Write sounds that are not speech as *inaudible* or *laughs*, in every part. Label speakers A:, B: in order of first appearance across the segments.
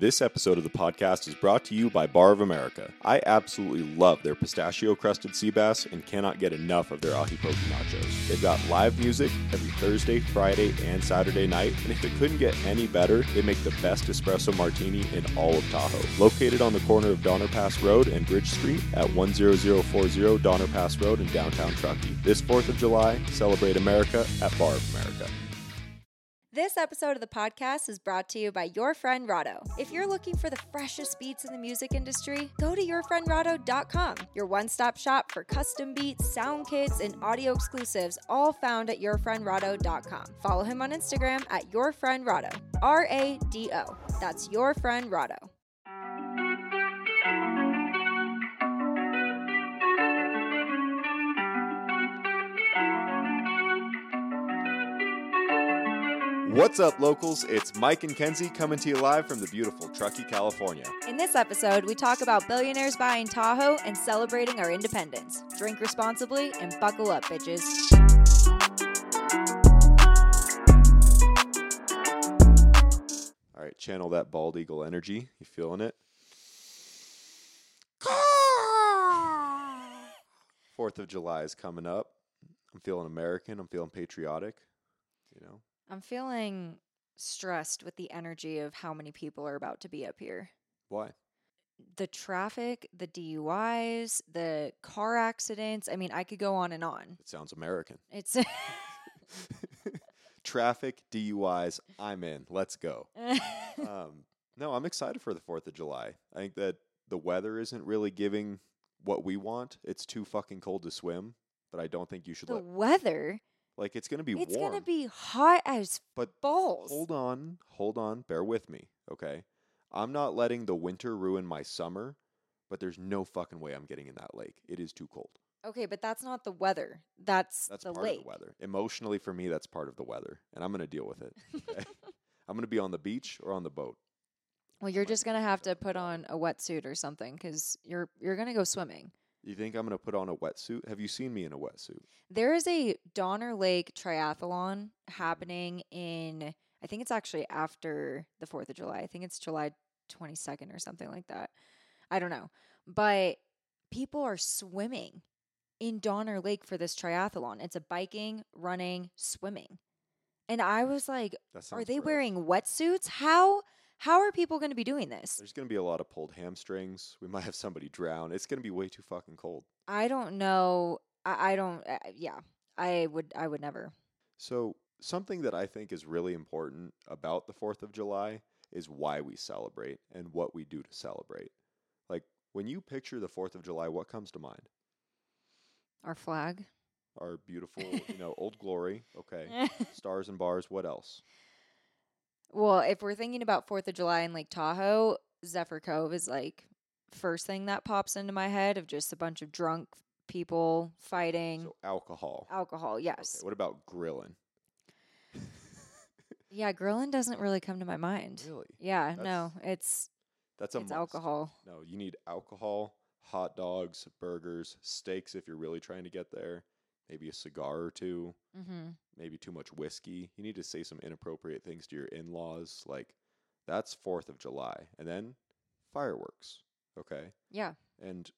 A: This episode of the podcast is brought to you by Bar of America. I absolutely love their pistachio crusted sea bass and cannot get enough of their ahi poke nachos. They've got live music every Thursday, Friday, and Saturday night, and if it couldn't get any better, they make the best espresso martini in all of Tahoe. Located on the corner of Donner Pass Road and Bridge Street at 10040 Donner Pass Road in downtown Truckee. This 4th of July, celebrate America at Bar of America.
B: This episode of the podcast is brought to you by your friend Rado. If you're looking for the freshest beats in the music industry, go to yourfriendrado.com, your one stop shop for custom beats, sound kits, and audio exclusives, all found at yourfriendrado.com. Follow him on Instagram at yourfriendrado, R A D O. That's your friend Rado.
A: What's up, locals? It's Mike and Kenzie coming to you live from the beautiful Truckee, California.
B: In this episode, we talk about billionaires buying Tahoe and celebrating our independence. Drink responsibly and buckle up, bitches.
A: All right, channel that bald eagle energy. You feeling it? Fourth of July is coming up. I'm feeling American. I'm feeling patriotic. You know,
B: I'm feeling stressed with the energy of how many people are about to be up here.
A: why?
B: The traffic, the DUIs, the car accidents. I mean, I could go on and on.
A: It sounds American.
B: It's *laughs*
A: Traffic, DUIs. I'm in. Let's go. *laughs* Um, no, I'm excited for the Fourth of July. I think that the weather isn't really giving what we want. It's too fucking cold to swim, but I don't think you should
B: the
A: let.
B: weather.
A: Like it's gonna be
B: It's
A: warm.
B: It's gonna be hot as
A: but
B: balls.
A: Hold on, hold on, bear with me, okay? I'm not letting the winter ruin my summer, but there's no fucking way I'm getting in that lake. It is too cold.
B: Okay, but that's not the weather. That's,
A: That's
B: the
A: part
B: lake.
A: of the weather. Emotionally, for me, that's part of the weather, and I'm gonna deal with it. Okay? *laughs* *laughs* I'm gonna be on the beach or on the boat.
B: Well, you're just gonna have to put on a wetsuit or something because you're you're gonna go swimming.
A: You think I'm gonna put on a wetsuit? Have you seen me in a wetsuit?
B: There is a Donner Lake triathlon happening in, I think it's actually after the 4th of July. I think it's July 22nd or something like that. I don't know. But people are swimming in Donner Lake for this triathlon. It's a biking, running, swimming. And I was like, are they wearing wetsuits? How how are people going to be doing this?
A: There's gonna be a lot of pulled hamstrings. We might have somebody drown. It's gonna be way too fucking cold.
B: I don't know. I, I don't uh, yeah. I would I would never.
A: So, something that I think is really important about the 4th of July is why we celebrate and what we do to celebrate. Like, when you picture the 4th of July, what comes to mind?
B: Our flag.
A: Our beautiful, you know, *laughs* Old Glory, okay. *laughs* Stars and bars, what else?
B: Well, if we're thinking about Fourth of July in Lake Tahoe, Zephyr Cove is like first thing that pops into my head of just a bunch of drunk people fighting.
A: So, alcohol.
B: Alcohol,
A: Okay,
B: yes.
A: what about grilling? *laughs*
B: Yeah, grilling doesn't really come to my mind.
A: Really?
B: Yeah, no, it's
A: That's a
B: it's
A: must.
B: alcohol.
A: No, you need alcohol, hot dogs, burgers, steaks if you're really trying to get there, maybe a cigar or two.
B: Mm-hmm.
A: maybe too much whiskey. You need to say some inappropriate things to your in laws. Like, that's 4th of July. And then fireworks. Okay.
B: Yeah.
A: And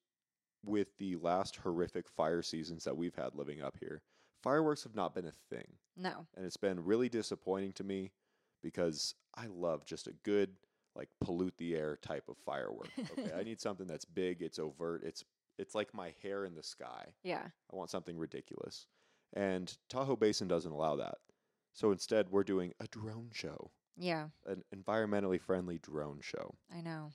A: with the last horrific fire seasons that we've had living up here, fireworks have not been a thing.
B: No.
A: And it's been really disappointing to me because I love just a good, like, pollute the air type of firework. Okay. I *laughs* need something that's big, it's overt, it's it's like my hair in the sky.
B: Yeah.
A: I want something ridiculous. And Tahoe Basin doesn't allow that. So instead, we're doing a drone show,
B: Yeah.
A: an environmentally friendly drone show.
B: I know.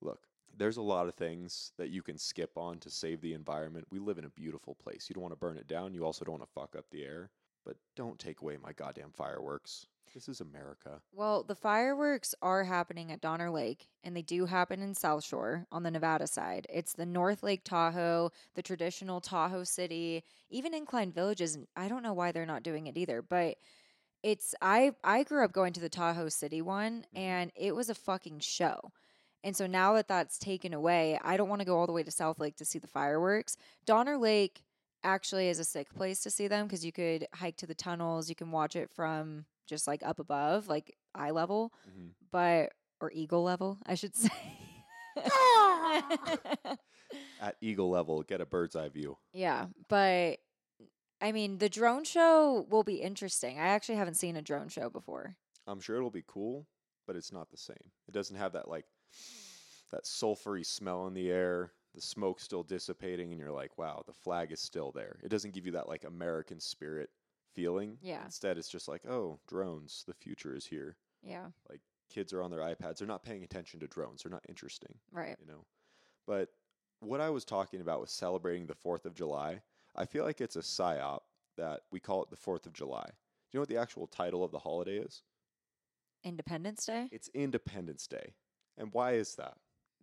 A: Look, there's a lot of things that you can skip on to save the environment. We live in a beautiful place. You don't want to burn it down. You also don't want to fuck up the air. But don't take away my goddamn fireworks. This is America.
B: Well, the fireworks are happening at Donner Lake, and they do happen in South Shore on the Nevada side. It's the North Lake Tahoe, the traditional Tahoe City, even Incline Villages. I don't know why they're not doing it either, but it's I I grew up going to the Tahoe City one,
A: Mhm.
B: and it was a fucking show. And so now that that's taken away, I don't want to go all the way to South Lake to see the fireworks. Donner Lake actually is a sick place to see them because you could hike to the tunnels, you can watch it from just like up above, like eye level.
A: Mhm.
B: But or eagle level, I should *laughs* say. *laughs*
A: At eagle level, get a bird's eye view.
B: yeah, but I mean, the drone show will be interesting. I actually haven't seen a drone show before.
A: I'm sure it'll be cool, but it's not the same. It doesn't have that like that sulfury smell in the air, the smoke still dissipating, and you're like, wow, the flag is still there. It doesn't give you that like American spirit feeling.
B: Yeah.
A: Instead, it's just like, oh, drones, the future is here.
B: Yeah, Like
A: Kids are on their iPads. They're not paying attention to drones. They're not interesting,
B: right.
A: you know. But what I was talking about was celebrating the 4th of July. I feel like it's a psyop that we call it the 4th of July. Do you know what the actual title of the holiday is?
B: Independence Day
A: It's Independence Day. And why is that?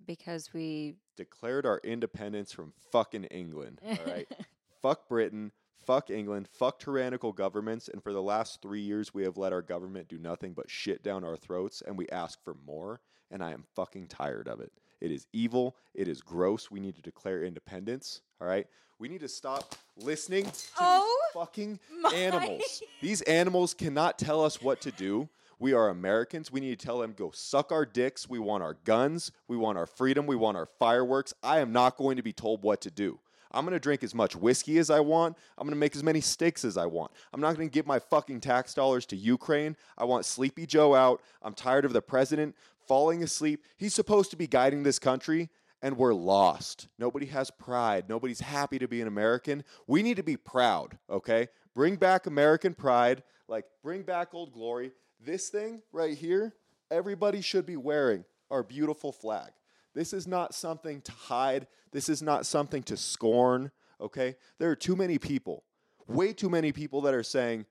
B: because we
A: Declared our independence from fucking England. All right. *laughs* fuck Britain. Fuck England. Fuck tyrannical governments. And for the last three years, we have let our government do nothing but shit down our throats and we ask for more. And I am fucking tired of it. It is evil. It is gross. We need to declare independence. All right. We need to stop listening to
B: Oh
A: these fucking
B: my-
A: animals. *laughs* These animals cannot tell us what to do. We are Americans. We need to tell them go suck our dicks. We want our guns. We want our freedom. We want our fireworks. I am not going to be told what to do. I'm going to drink as much whiskey as I want. I'm going to make as many steaks as I want. I'm not going to give my fucking tax dollars to Ukraine. I want Sleepy Joe out. I'm tired of the president falling asleep. He's supposed to be guiding this country and we're lost. Nobody has pride. Nobody's happy to be an American. We need to be proud, okay? Bring back American pride, like bring back old glory. This thing right here, everybody should be wearing our beautiful flag. This is not something to hide. This is not something to scorn, okay? There are too many people, way too many people that are saying,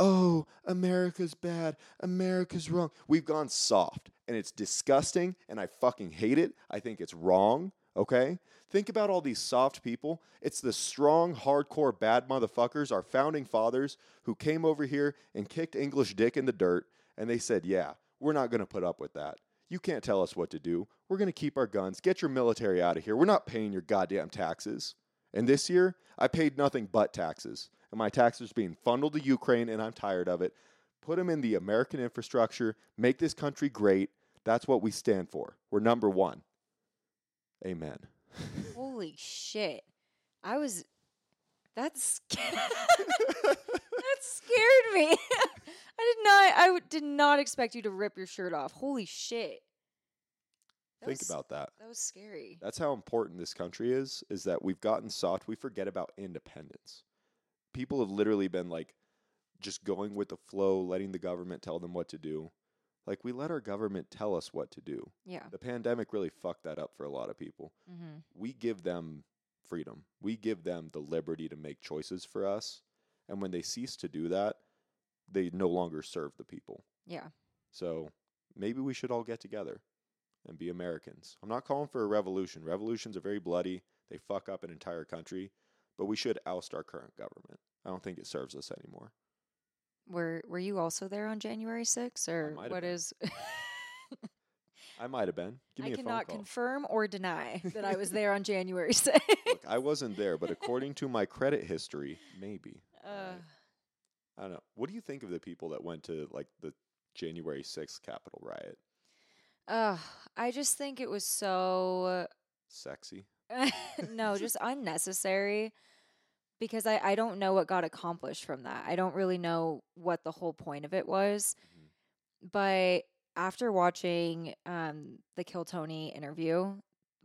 A: oh, America's bad, America's wrong. We've gone soft and it's disgusting and I fucking hate it. I think it's wrong, okay? Think about all these soft people. It's the strong, hardcore, bad motherfuckers, our founding fathers, who came over here and kicked English dick in the dirt and they said, yeah, we're not gonna put up with that. You can't tell us what to do. We're gonna keep our guns. Get your military out of here. We're not paying your goddamn taxes. And this year, I paid nothing but taxes. And my taxes are being funneled to Ukraine, and I'm tired of it. Put them in the American infrastructure, make this country great. That's what we stand for. We're number one. Amen. *laughs*
B: Holy shit. I was that's *laughs* that scared me. *laughs* I did not I did not expect you to rip your shirt off. Holy shit. That
A: Think
B: was-
A: about that.
B: that was scary.
A: That's how important this country is, is that we've gotten soft. We forget about independence. People have literally been like just going with the flow, letting the government tell them what to do. Like we let our government tell us what to do.
B: Yeah.
A: The pandemic really fucked that up for a lot of people.
B: Mm-hmm.
A: we give them freedom. We give them the liberty to make choices for us. And when they cease to do that, they no longer serve the people.
B: Yeah.
A: So maybe we should all get together and be Americans. I'm not calling for a revolution. Revolutions are very bloody, they fuck up an entire country, but we should oust our current government. I don't think it serves us anymore.
B: Were were you also there on January 6th or what
A: been.
B: is *laughs*
A: I might have been. Give me
B: I
A: a phone
B: cannot
A: call.
B: confirm or deny *laughs* that I was there on January *laughs* 6th.
A: Look, I wasn't there, but according to my credit history, maybe.
B: uh,
A: Alright. I don't know. What do you think of the people that went to like the January 6th Capitol riot?
B: Uh, I just think it was so
A: Sexy. *laughs*
B: no, *laughs* just unnecessary because I, I don't know what got accomplished from that. I don't really know what the whole point of it was.
A: Mhm.
B: But after watching um, the Kill Tony interview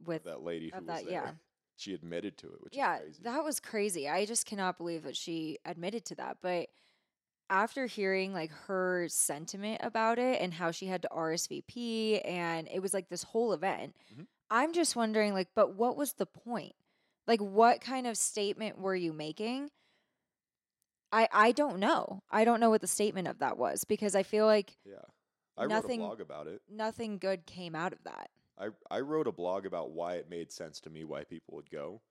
B: with
A: that lady who
B: that, yeah. *laughs*
A: She admitted to it, which
B: yeah,
A: is crazy.
B: that was crazy. I just cannot believe that she admitted to that. But after hearing like her sentiment about it and how she had to RSVP and it was like this whole event,
A: Mhm.
B: I'm just wondering like, but what was the point? Like, what kind of statement were you making? I I don't know. I don't know what the statement of that was because I feel like
A: yeah. I
B: nothing-
A: wrote a blog about it.
B: nothing good came out of that.
A: I, I wrote a blog about why it made sense to me why people would go.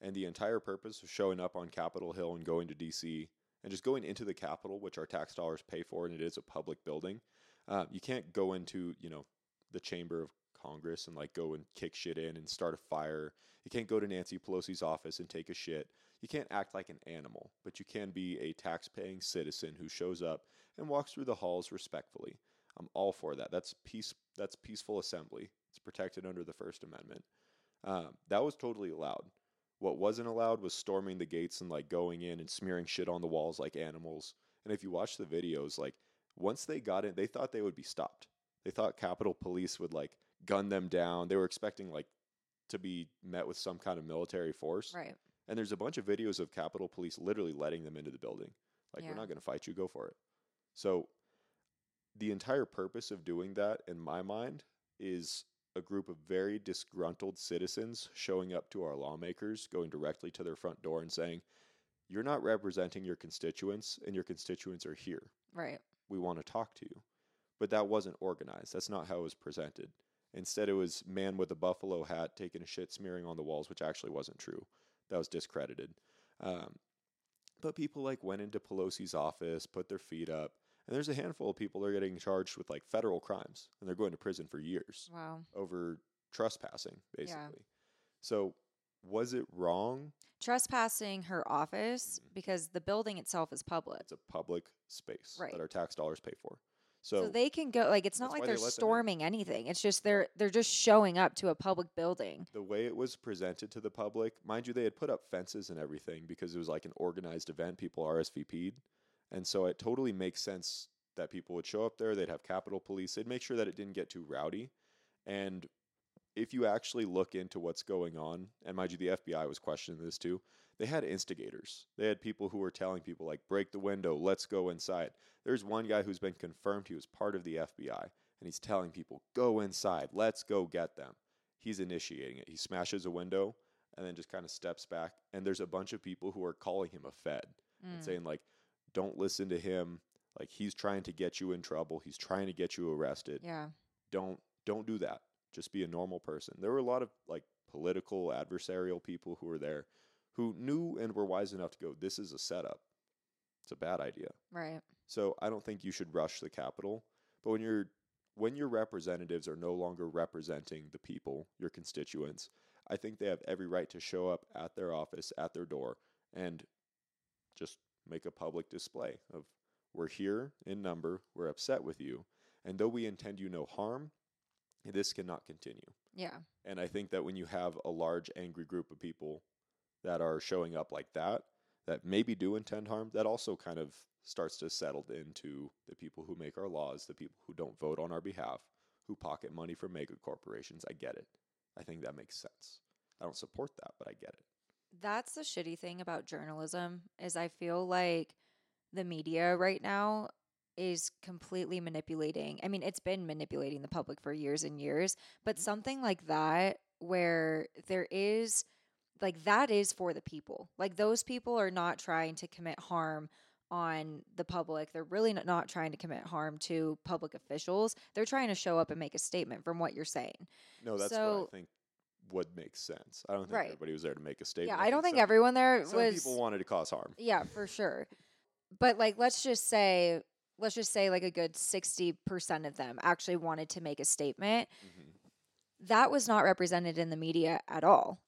A: And the entire purpose of showing up on Capitol Hill and going to DC and just going into the Capitol, which our tax dollars pay for, and it is a public building. Uh, you can't go into, you know, the chamber of Congress and like go and kick shit in and start a fire. You can't go to Nancy Pelosi's office and take a shit. You can't act like an animal, but you can be a tax paying citizen who shows up and walks through the halls respectfully. I'm all for that. That's peace That's peaceful assembly. It's protected under the First Amendment. Um, that was totally allowed. What wasn't allowed was storming the gates and like going in and smearing shit on the walls like animals. And if you watch the videos, like once they got in, they thought they would be stopped. They thought Capitol Police would like gun them down. They were expecting like to be met with some kind of military force.
B: Right.
A: And there's a bunch of videos of Capitol Police literally letting them into the building. Like,
B: Yeah.
A: we're not going to fight you, go for it. So, the entire purpose of doing that, in my mind, is a group of very disgruntled citizens showing up to our lawmakers, going directly to their front door and saying, You're not representing your constituents, and your constituents are here.
B: Right.
A: We want to talk to you. But that wasn't organized. That's not how it was presented. Instead, it was man with a buffalo hat taking a shit smearing on the walls, which actually wasn't true. That was discredited. Um, but people like went into Pelosi's office, put their feet up, and there's a handful of people that are getting charged with like federal crimes, and they're going to prison for years
B: Wow.
A: over trespassing, basically.
B: Yeah.
A: So, was it wrong?
B: Trespassing her office
A: Mhm.
B: because the building itself is public.
A: It's a public space
B: Right.
A: that our tax dollars pay for.
B: So,
A: So,
B: they can go like it's not like they're
A: they let them in.
B: storming anything. It's just they're they're just showing up to a public building.
A: the way it was presented to the public, mind you, they had put up fences and everything because it was like an organized event. People RSVP'd. And so it totally makes sense that people would show up there. They'd have Capitol Police. They'd make sure that it didn't get too rowdy. And if you actually look into what's going on, and mind you, the FBI was questioning this too, they had instigators. They had people who were telling people, like, break the window, let's go inside. There's one guy who's been confirmed he was part of the FBI, and he's telling people, go inside, let's go get them. He's initiating it. He smashes a window and then just kind of steps back. And there's a bunch of people who are calling him a Fed and
B: Mm.
A: saying, like, don't listen to him. Like, he's trying to get you in trouble. He's trying to get you arrested
B: Yeah.
A: don't don't do that just be a normal person there were a lot of like political adversarial people who were there who knew and were wise enough to go this is a setup it's a bad idea
B: Right.
A: so i don't think you should rush the capital but when you're when your representatives are no longer representing the people your constituents i think they have every right to show up at their office at their door and just make a public display of we're here in number we're upset with you and though we intend you no harm this cannot continue.
B: Yeah.
A: and i think that when you have a large angry group of people that are showing up like that that maybe do intend harm that also kind of starts to settle into the people who make our laws the people who don't vote on our behalf who pocket money from mega corporations. I get it. I think that makes sense. I don't support that but i get it
B: That's the shitty thing about journalism is I feel like the media right now is completely manipulating. I mean, it's been manipulating the public for years and years, but mm-hmm. something like that where there is like that is for the people. Like those people are not trying to commit harm on the public. They're really not, trying to commit harm to public officials. They're trying to show up and make a statement from what you're saying.
A: no that's what
B: So-
A: i think would make sense i don't think
B: Right.
A: everybody was there to make a statement
B: Yeah, I don't think everyone there
A: some
B: was
A: people wanted to cause harm
B: Yeah, for sure. But like let's just say let's just say like a good 60% of them actually wanted to make a statement.
A: Mhm.
B: That was not represented in the media at all.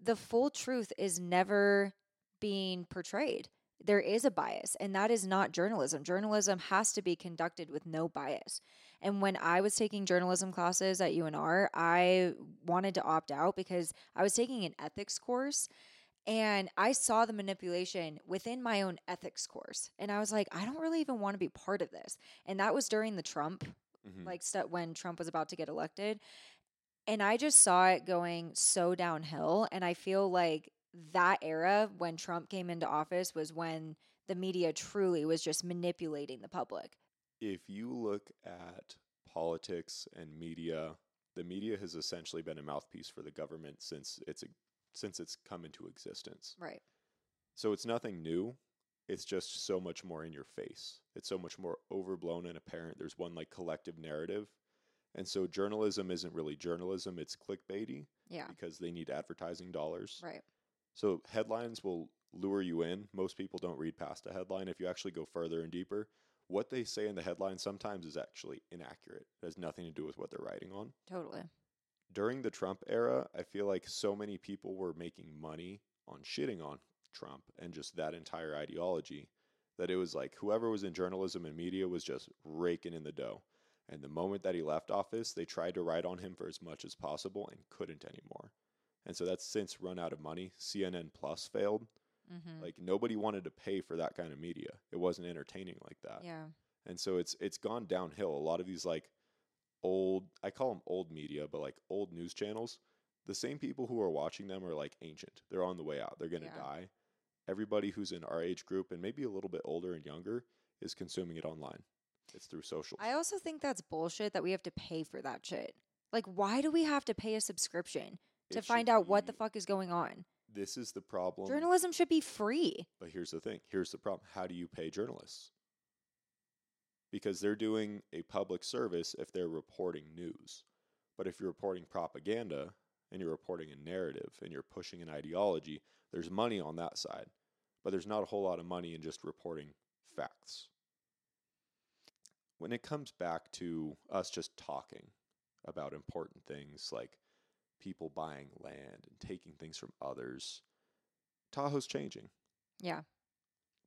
B: The full truth is never being portrayed. There is a bias, and that is not journalism. Journalism has to be conducted with no bias. And when I was taking journalism classes at UNR, I wanted to opt out because I was taking an ethics course and I saw the manipulation within my own ethics course. And I was like, I don't really even want to be part of this. And that was during the Trump,
A: Mhm.
B: like stu- when Trump was about to get elected. And I just saw it going so downhill. And I feel like that era when Trump came into office was when the media truly was just manipulating the public.
A: If you look at politics and media, the media has essentially been a mouthpiece for the government since it's a, since it's come into existence.
B: Right.
A: So it's nothing new. It's just so much more in your face. It's so much more overblown and apparent. There's one like collective narrative. And so journalism isn't really journalism, it's clickbaity
B: Yeah.
A: because they need advertising dollars.
B: Right.
A: So headlines will lure you in. Most people don't read past a headline. If you actually go further and deeper, what they say in the headline sometimes is actually inaccurate. It has nothing to do with what they're writing on.
B: Totally.
A: During the Trump era, I feel like so many people were making money on shitting on Trump and just that entire ideology that it was like whoever was in journalism and media was just raking in the dough. And the moment that he left office, they tried to write on him for as much as possible and couldn't anymore. And so that's since run out of money. CNN Plus failed.
B: Mm-hmm.
A: Like nobody wanted to pay for that kind of media. It wasn't entertaining like that.
B: yeah.
A: And so it's it's gone downhill. A lot of these like old I call them old media, but like old news channels, the same people who are watching them are like ancient. They're on the way out. They're going to
B: Yeah.
A: die. Everybody who's in our age group and maybe a little bit older and younger is consuming it online. It's through social.
B: I also think that's bullshit that we have to pay for that shit. Like, why do we have to pay a subscription to
A: It
B: find out what the fuck is going on?
A: This is the problem.
B: Journalism should be free.
A: But here's the thing. Here's the problem. How do you pay journalists? Because they're doing a public service if they're reporting news. But if you're reporting propaganda and you're reporting a narrative and you're pushing an ideology, there's money on that side. But there's not a whole lot of money in just reporting facts. When it comes back to us just talking about important things like people buying land and taking things from others, Tahoe's changing
B: Yeah.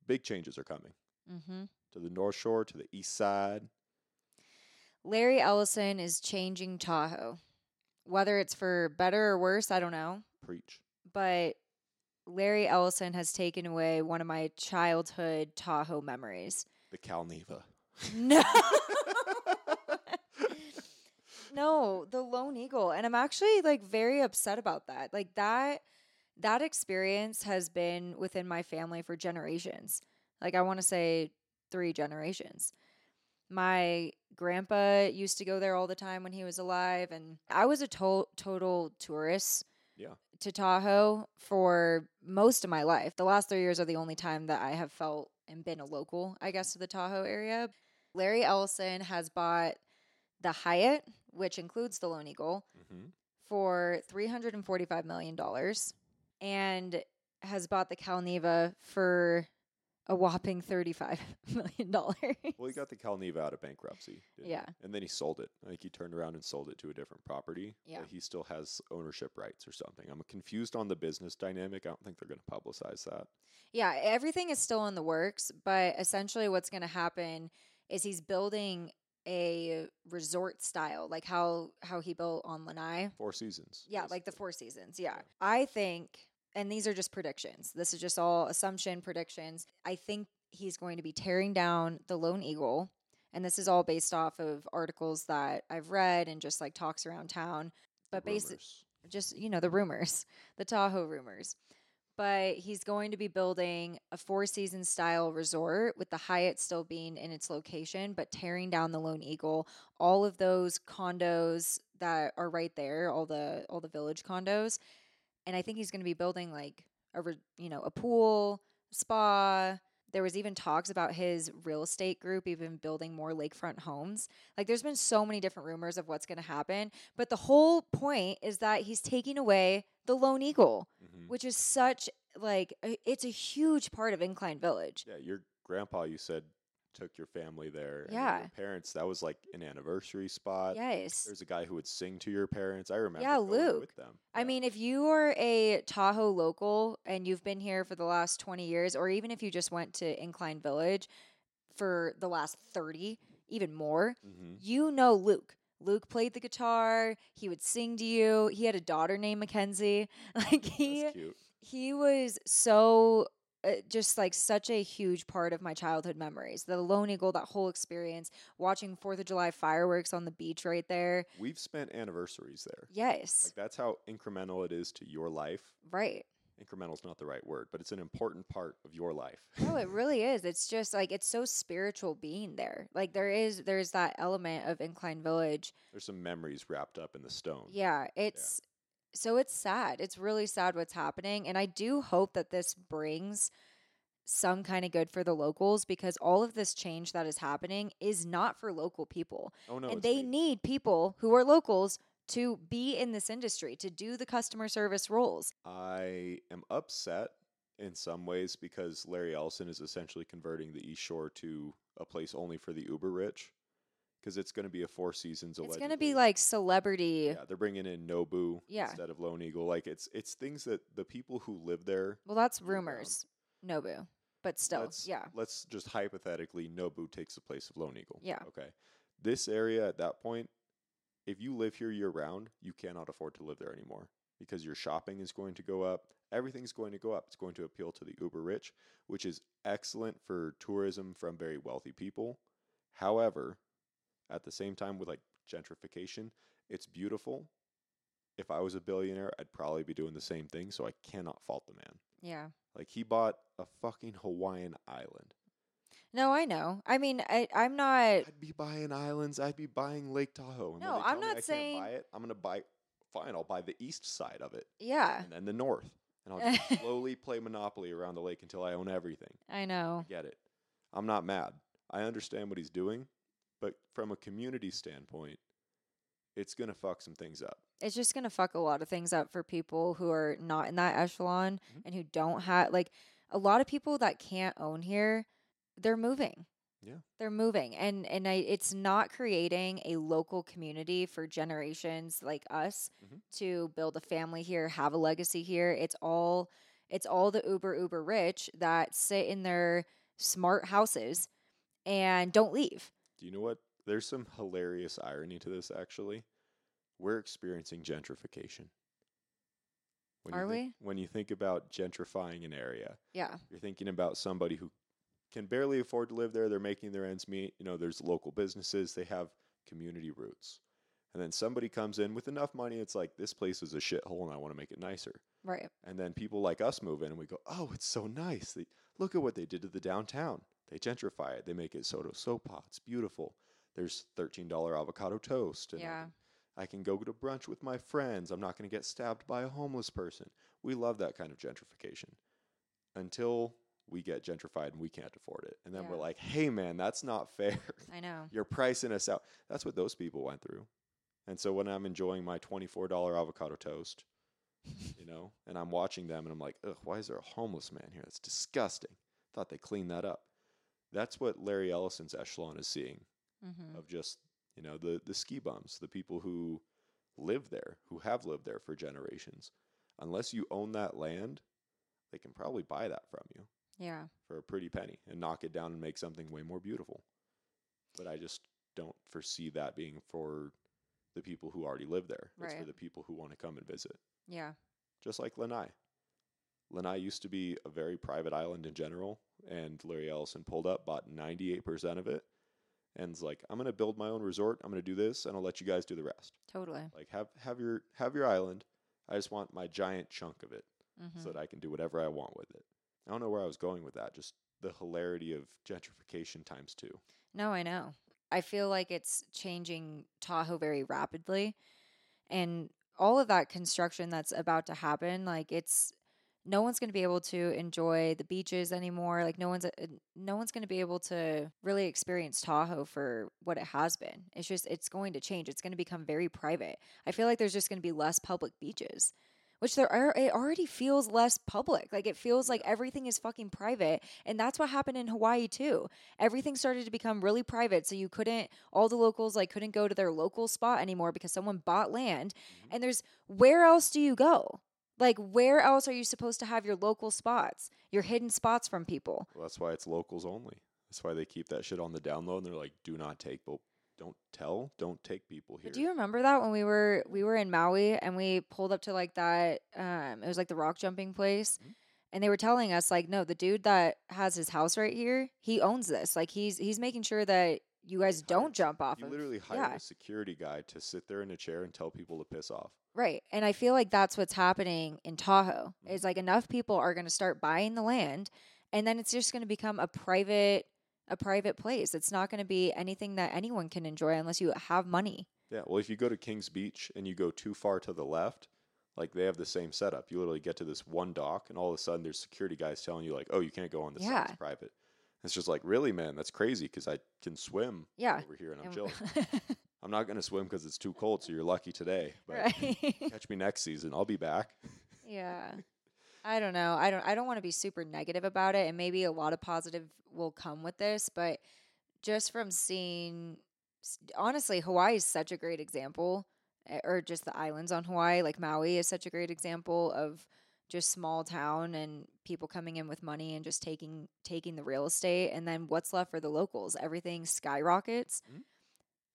A: big changes are coming
B: Mm-hmm.
A: to the North Shore, to the East Side.
B: Larry Ellison is changing Tahoe. Whether it's for better or worse, I don't know.
A: Preach.
B: But Larry Ellison has taken away one of my childhood Tahoe memories.
A: The Calneva.
B: No. *laughs* *laughs* no, the Lone Eagle. And I'm actually like very upset about that. Like that that experience has been within my family for generations. Like I want to say 3 generations. My grandpa used to go there all the time when he was alive and I was a to- total tourist
A: Yeah.
B: to Tahoe for most of my life. The last 3 years are the only time that I have felt and been a local, I guess, to the Tahoe area. Larry Ellison has bought the Hyatt, which includes the Lone Eagle,
A: Mm-hmm.
B: for $345 million and has bought the Calneva for a whopping $35 *laughs* million.
A: Well, he got the Calneva out of bankruptcy. didn't he?
B: Yeah.
A: And then he sold it. I think he turned around and sold it to a different property.
B: Yeah.
A: He still has ownership rights or something. I'm confused on the business dynamic. I don't think they're going to publicize that.
B: Yeah, everything is still in the works, but essentially what's going to happen is he's building a resort style, like how how he built on Lanai.
A: Four seasons.
B: Yeah, like the. Four Seasons. Yeah. I think, and these are just predictions. This is just all assumption predictions. I think he's going to be tearing down the Lone Eagle. And this is all based off of articles that I've read and just like talks around town. But basically, just you know the rumors, the Tahoe rumors. But he's going to be building a four season style resort with the Hyatt still being in its location, but tearing down the Lone Eagle. All of those condos that are right there, all the all the village condos, and I think he's going to be building like a you know a pool, spa. There was even talks about his real estate group even building more lakefront homes. Like there's been so many different rumors of what's going to happen, but the whole point is that he's taking away the Lone Eagle,
A: Mhm.
B: which is such like it's a huge part of Incline Village.
A: Yeah, your grandpa, you said, took your family there.
B: Yeah.
A: Your parents, that was like an anniversary spot.
B: Yes.
A: There's a guy who would sing to your parents. I remember.
B: Yeah,
A: going
B: Luke.
A: With them.
B: I
A: Yeah.
B: mean, if you are a Tahoe local and you've been here for the last 20 years, or even if you just went to Incline Village for the last 30, even more,
A: Mhm.
B: you know Luke. Luke played the guitar. He would sing to you. He had a daughter named Mackenzie. *laughs* Like he he was so Uh, just like such a huge part of my childhood memories. The Lone Eagle, that whole experience, watching Fourth of July fireworks on the beach right there.
A: We've spent anniversaries there.
B: Yes,
A: Like that's how incremental it is to your life.
B: right.
A: Incremental is not the right word, but it's an important part of your life.
B: No, it *laughs* really is. It's just like it's so spiritual being there. Like there is there's that element of Incline Village.
A: There's some memories wrapped up in the stone.
B: Yeah, it's so it's sad. It's really sad what's happening and I do hope that this brings some kind of good for the locals because all of this change that is happening is not for local people.
A: Oh no,
B: and they
A: made-
B: need people who are locals to be in this industry, to do the customer service roles.
A: I am upset in some ways because Larry Ellison is essentially converting the East Shore to a place only for the uber rich. Because it's going to be a Four Seasons.
B: It's going to be like celebrity.
A: yeah, they're bringing in Nobu
B: Yeah.
A: instead of Lone Eagle. Like it's it's things that the people who live there.
B: Well, that's
A: year-round.
B: Um, rumors. Nobu. But still,
A: let's,
B: yeah.
A: Let's just hypothetically Nobu takes the place of Lone Eagle.
B: Yeah.
A: Okay. This area at that point, if you live here year round, you cannot afford to live there anymore because your shopping is going to go up. Everything's going to go up. It's going to appeal to the uber rich, which is excellent for tourism from very wealthy people. However, at the same time, with like gentrification, it's beautiful. If I was a billionaire, I'd probably be doing the same thing. So I cannot fault the man.
B: Yeah.
A: Like he bought a fucking Hawaiian island.
B: No, I know. I mean, I, I'm not.
A: I'd be buying islands. I'd be buying Lake Tahoe. And when
B: No,
A: they
B: I'm
A: tell me
B: not
A: I
B: saying-
A: Can't buy it. I'm gonna buy. Fine, I'll buy the east side of it,
B: Yeah,
A: and then the north, and I'll just *laughs* slowly play Monopoly around the lake until I own everything.
B: I know.
A: Get it? I'm not mad. I understand what he's doing, but from a community standpoint, it's gonna fuck some things up.
B: It's just gonna fuck a lot of things up for people who are not in that echelon
A: Mhm.
B: and who don't have like a lot of people that can't own here. They're moving.
A: Yeah.
B: they're moving, and and I, it's not creating a local community for generations like us
A: Mhm.
B: to build a family here, have a legacy here. It's all it's all the uber uber rich that sit in their smart houses and don't leave.
A: Do you know what? There's some hilarious irony to this. Actually, we're experiencing gentrification. When
B: Are
A: think- When you think about gentrifying an area,
B: Yeah,
A: You're thinking about somebody who can barely afford to live there. They're making their ends meet. You know, there's local businesses. They have community roots. And then somebody comes in with enough money. It's like this place is a shithole, and I want to make it nicer.
B: right.
A: And then people like us move in, and we go, "Oh, it's so nice. They, look at what they did to the downtown. They gentrify it. They make it soda soap pot. It's beautiful. There's thirteen dollar avocado toast. And I
B: Yeah.
A: can- I can go to brunch with my friends. I'm not going to get stabbed by a homeless person. We love that kind of gentrification until we get gentrified and we can't afford it. And then we're like, hey, man, that's not *laughs* fair.
B: I know.
A: You're pricing us out. That's what those people went through. And so when I'm enjoying my $24 avocado toast, you know, and I'm watching them and I'm like, ugh, why is there a homeless man here? That's disgusting. Thought they cleaned that up. That's what Larry Ellison's echelon is seeing
B: hmm
A: of just you know the the ski bums, the people who live there, who have lived there for generations. Unless you own that land, they can probably buy that from you
B: Yeah.
A: for a pretty penny and knock it down and make something way more beautiful. But I just don't foresee that being for the people who already live there. It's for the people who want to come and visit.
B: Yeah.
A: Just like Lanai. Lanai used to be a very private island in general, and Larry Ellison pulled up, bought 98% of it, and is like, I'm going to build my own resort. I'm going to do this, and I'll let you guys do the rest.
B: Totally.
A: Like, have, have, your, have your island. I just want my giant chunk of it
B: hmm
A: so that I can do whatever I want with it. I don't know where I was going with that. Just the hilarity of gentrification times two.
B: No, I know. I feel like it's changing Tahoe very rapidly. And all of that construction that's about to happen, like it's no one's going to be able to enjoy the beaches anymore. Like no one's uh, no one's going to be able to really experience Tahoe for what it has been. It's just it's going to change. It's going to become very private. I feel like there's just going to be less public beaches. Which there are, it already feels less public. Like it feels like everything is fucking private, and that's what happened in Hawaii too everything started to become really private so you couldn't all the locals like couldn't go to their local spot anymore because someone bought land
A: Mhm.
B: and there's where else do you go like where else are you supposed to have your local spots your hidden spots from people
A: Well, that's why it's locals only. That's why they keep that shit on the download. and they're like, "Do not take, but don't tell, don't take people here."
B: But do you remember that when we were we were in Maui and we pulled up to like that um it was like the rock jumping place
A: Mhm.
B: and they were telling us like no the dude that has his house right here he owns this like he's he's making sure that you guys
A: hired
B: don't jump off
A: You
B: of
A: literally hired
B: yeah.
A: a security guy to sit there in a chair and tell people to piss off.
B: Right. And I feel like that's what's happening in Tahoe. Is mm-hmm. like enough people are going to start buying the land and then it's just going to become a private a private place. It's not going to be anything that anyone can enjoy unless you have money.
A: Yeah, well, if you go to Kings Beach and you go too far to the left, like they have the same setup. You literally get to this one dock, and all of a sudden there's security guys telling you like, "Oh, you can't go on this side;
B: Yeah.
A: it's private." It's just like, really, man, that's crazy because I can swim
B: Yeah.
A: over here and I'm
B: And-
A: chilling. *laughs* *laughs* I'm not gonna swim because it's too cold, so you're lucky today. But
B: right. *laughs*
A: catch me next season. I'll be back.
B: yeah. I don't know. I don't I don't want to be super negative about it and maybe a lot of positive will come with this, but just from seeing honestly Hawaii is such a great example eh, or just the islands on Hawaii like Maui is such a great example of just small town and people coming in with money and just taking taking the real estate and then what's left for the locals everything skyrockets
A: Mhm.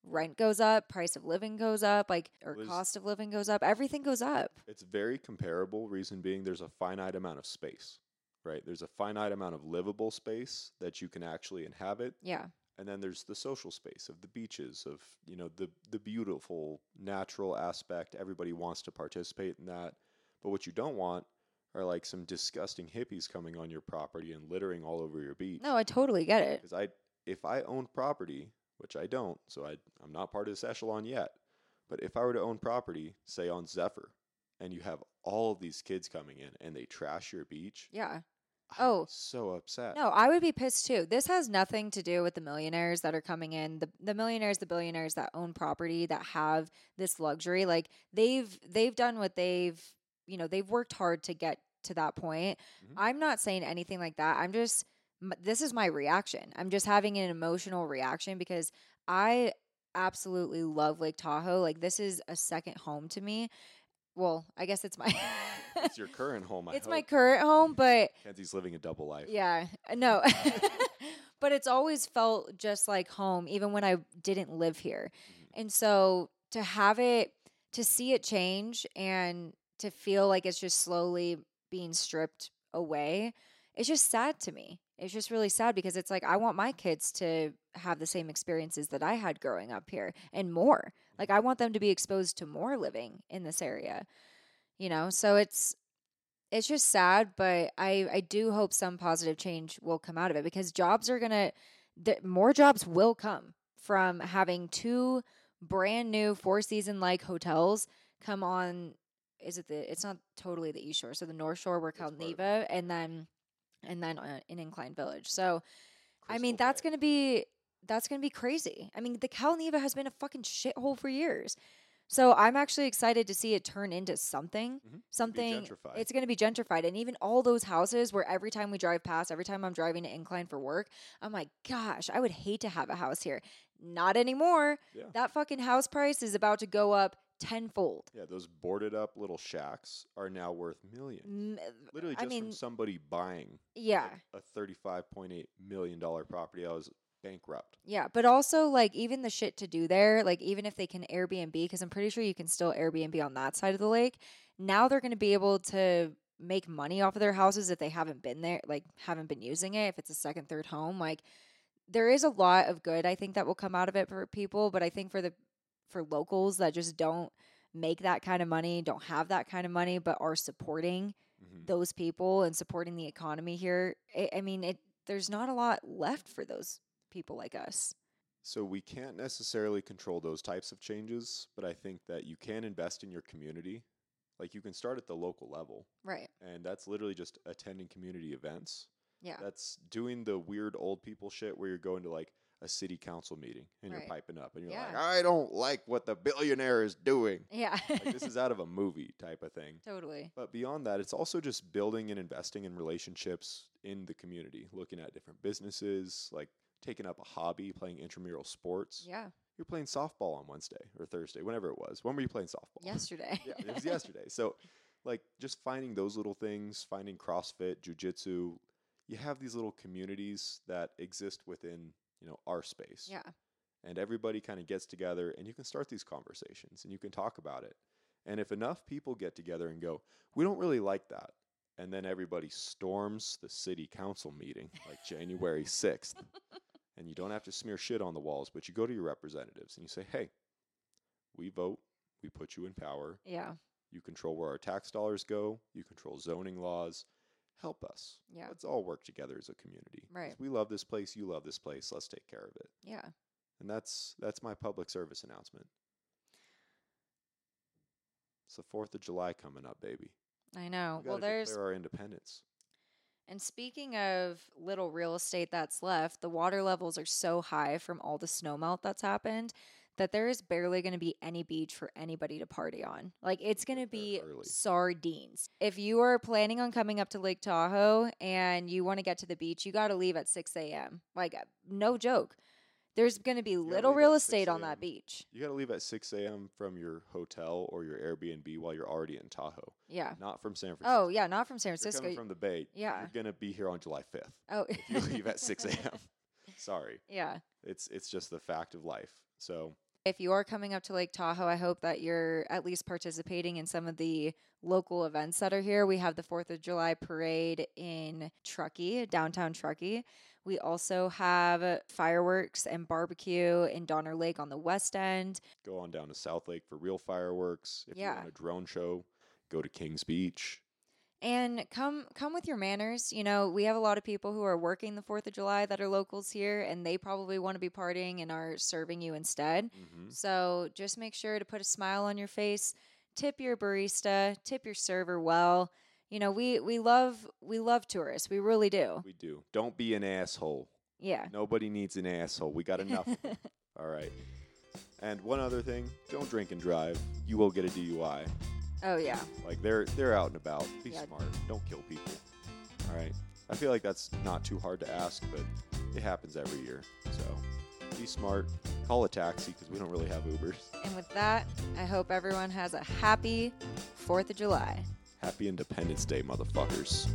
B: Rent goes up, price of living goes up, like or
A: There's-
B: cost of living goes up, everything goes up.
A: It's very comparable. Reason being, there's a finite amount of space, right? There's a finite amount of livable space that you can actually inhabit,
B: Yeah.
A: and then there's the social space of the beaches, of you know the the beautiful natural aspect. Everybody wants to participate in that, but what you don't want are like some disgusting hippies coming on your property and littering all over your beach.
B: No, I totally get it.
A: Because I, if I owned property, which I don't, so I, I'm not part of this echelon yet. But if I were to own property, say on Zephyr, and you have all of these kids coming in and they trash your beach,
B: Yeah.
A: Be
B: Oh.
A: so upset.
B: No, I would be pissed too. This has nothing to do with the millionaires that are coming in. The the millionaires, the billionaires that own property that have this luxury. Like they've they've done what they've you know, they've worked hard to get to that point.
A: Mhm.
B: I'm not saying anything like that. I'm just this is my reaction. I'm just having an emotional reaction because I absolutely love Lake Tahoe. Like this is a second home to me. Well, I guess it's my
A: it's *laughs* your current home. I
B: it's my current home, but
A: Kenzie's living a double life.
B: yeah, uh, no. *laughs* but it's always felt just like home, even when I didn't live here.
A: Mhm.
B: And so to have it, to see it change and to feel like it's just slowly being stripped away, it's just sad to me. It's just really sad because it's like I want my kids to have the same experiences that I had growing up here and more. Like I want them to be exposed to more living in this area. You know, so it's it's just sad, but I I do hope some positive change will come out of it because jobs are gonna the, more jobs will come from having two brand new four season like hotels come on. Is it the? It's not totally the East Shore, so the North Shore where
A: It's part of it.
B: Calneva, and then and then uh, in Incline Village. So I mean
A: Crystal
B: that's gonna be that's gonna be crazy. I mean the Calneva has been a fucking shithole for years. So I'm actually excited to see it turn into something
A: Mhm.
B: Something
A: gentrified.
B: it's going to be gentrified and even all those houses where every time we drive past every time i'm driving to incline for work i'm like gosh i would hate to have a house here not anymore
A: Yeah.
B: that fucking house price is about to go up tenfold
A: Yeah, those boarded up little shacks are now worth millions.
B: M-
A: Literally
B: I
A: just
B: mean,
A: from somebody buying
B: yeah
A: a thirty-five point eight million dollar property. I was bankrupt.
B: yeah but also like even the shit to do there like even if they can airbnb because i'm pretty sure you can still airbnb on that side of the lake now they're going to be able to make money off of their houses if they haven't been there like haven't been using it if it's a second third home like there is a lot of good i think that will come out of it for people but i think for the for locals that just don't make that kind of money don't have that kind of money but are supporting
A: Mhm.
B: those people and supporting the economy here i i mean it there's not a lot left for those people like us
A: So we can't necessarily control those types of changes, but I think that you can invest in your community. Like you can start at the local level,
B: right
A: and that's literally just attending community events.
B: yeah
A: That's doing the weird old people shit where you're going to like a city council meeting and
B: Right.
A: you're piping up and you're like, I don't like what the billionaire is doing.
B: yeah
A: Like this is out of a movie type of thing.
B: totally
A: But beyond that, it's also just building and investing in relationships in the community, looking at different businesses, like taking up a hobby, playing intramural sports.
B: yeah
A: You're playing softball on Wednesday or Thursday, whenever it was. When were you playing softball?
B: yesterday *laughs*
A: yeah, it was yesterday. So, like, just finding those little things, finding CrossFit, jujitsu. You have these little communities that exist within, you know, our space
B: yeah
A: and everybody kind of gets together and you can start these conversations and you can talk about it. And if enough people get together and go, we don't really like that, and then everybody storms the city council meeting like January *laughs* 6th, and you don't have to smear shit on the walls, but you go to your representatives and you say, hey, we vote, we put you in power,
B: yeah
A: you control where our tax dollars go, you control zoning laws. Help us.
B: Yeah.
A: Let's all work together as a community.
B: Right.
A: We love this place, you love this place. Let's take care of it.
B: yeah
A: And that's that's my public service announcement. It's the Fourth of July coming up, baby.
B: i know
A: We
B: well there's
A: our independence.
B: And speaking of little real estate that's left, the water levels are so high from all the snowmelt that's happened that there is barely going to be any beach for anybody to party on. Like it's going to be
A: early.
B: sardines. If you are planning on coming up to Lake Tahoe and you want to get to the beach, you got to leave at 6 a.m. Like, uh, no joke. There's going to be little real estate on that beach.
A: You got to leave at 6 a.m. from your hotel or your Airbnb while you're already in Tahoe,
B: Yeah.
A: not from San Francisco.
B: Oh, yeah. Not from San Francisco.
A: coming from the Bay.
B: Yeah.
A: You're going to be here on July 5th
B: oh,
A: if you leave at 6 *laughs* a.m. Sorry.
B: yeah.
A: It's it's just the fact of life. So
B: If you are coming up to Lake Tahoe, I hope that you're at least participating in some of the local events that are here. We have the 4th of July parade in Truckee, downtown Truckee. We also have fireworks and barbecue in Donner Lake on the west end.
A: Go on down to South Lake for real fireworks. If you
B: Yeah.
A: want a drone show, go to Kings Beach.
B: And come come with your manners. You know, we have a lot of people who are working the 4th of July that are locals here and they probably want to be partying and are serving you instead.
A: hmm
B: So just make sure to put a smile on your face, tip your barista, tip your server well. You know, we we love we love tourists. We really do.
A: We do. Don't be an asshole.
B: Yeah.
A: Nobody needs an asshole. We got enough. *laughs* All right. And one other thing, don't drink and drive. You will get a DUI.
B: Oh yeah.
A: Like they're they're out and about. Be
B: Yeah.
A: smart. Don't kill people. All right. I feel like that's not too hard to ask, but it happens every year. So be smart. Call a taxi because we don't really have Ubers.
B: And with that, I hope everyone has a happy 4th of July.
A: Happy Independence Day, motherfuckers.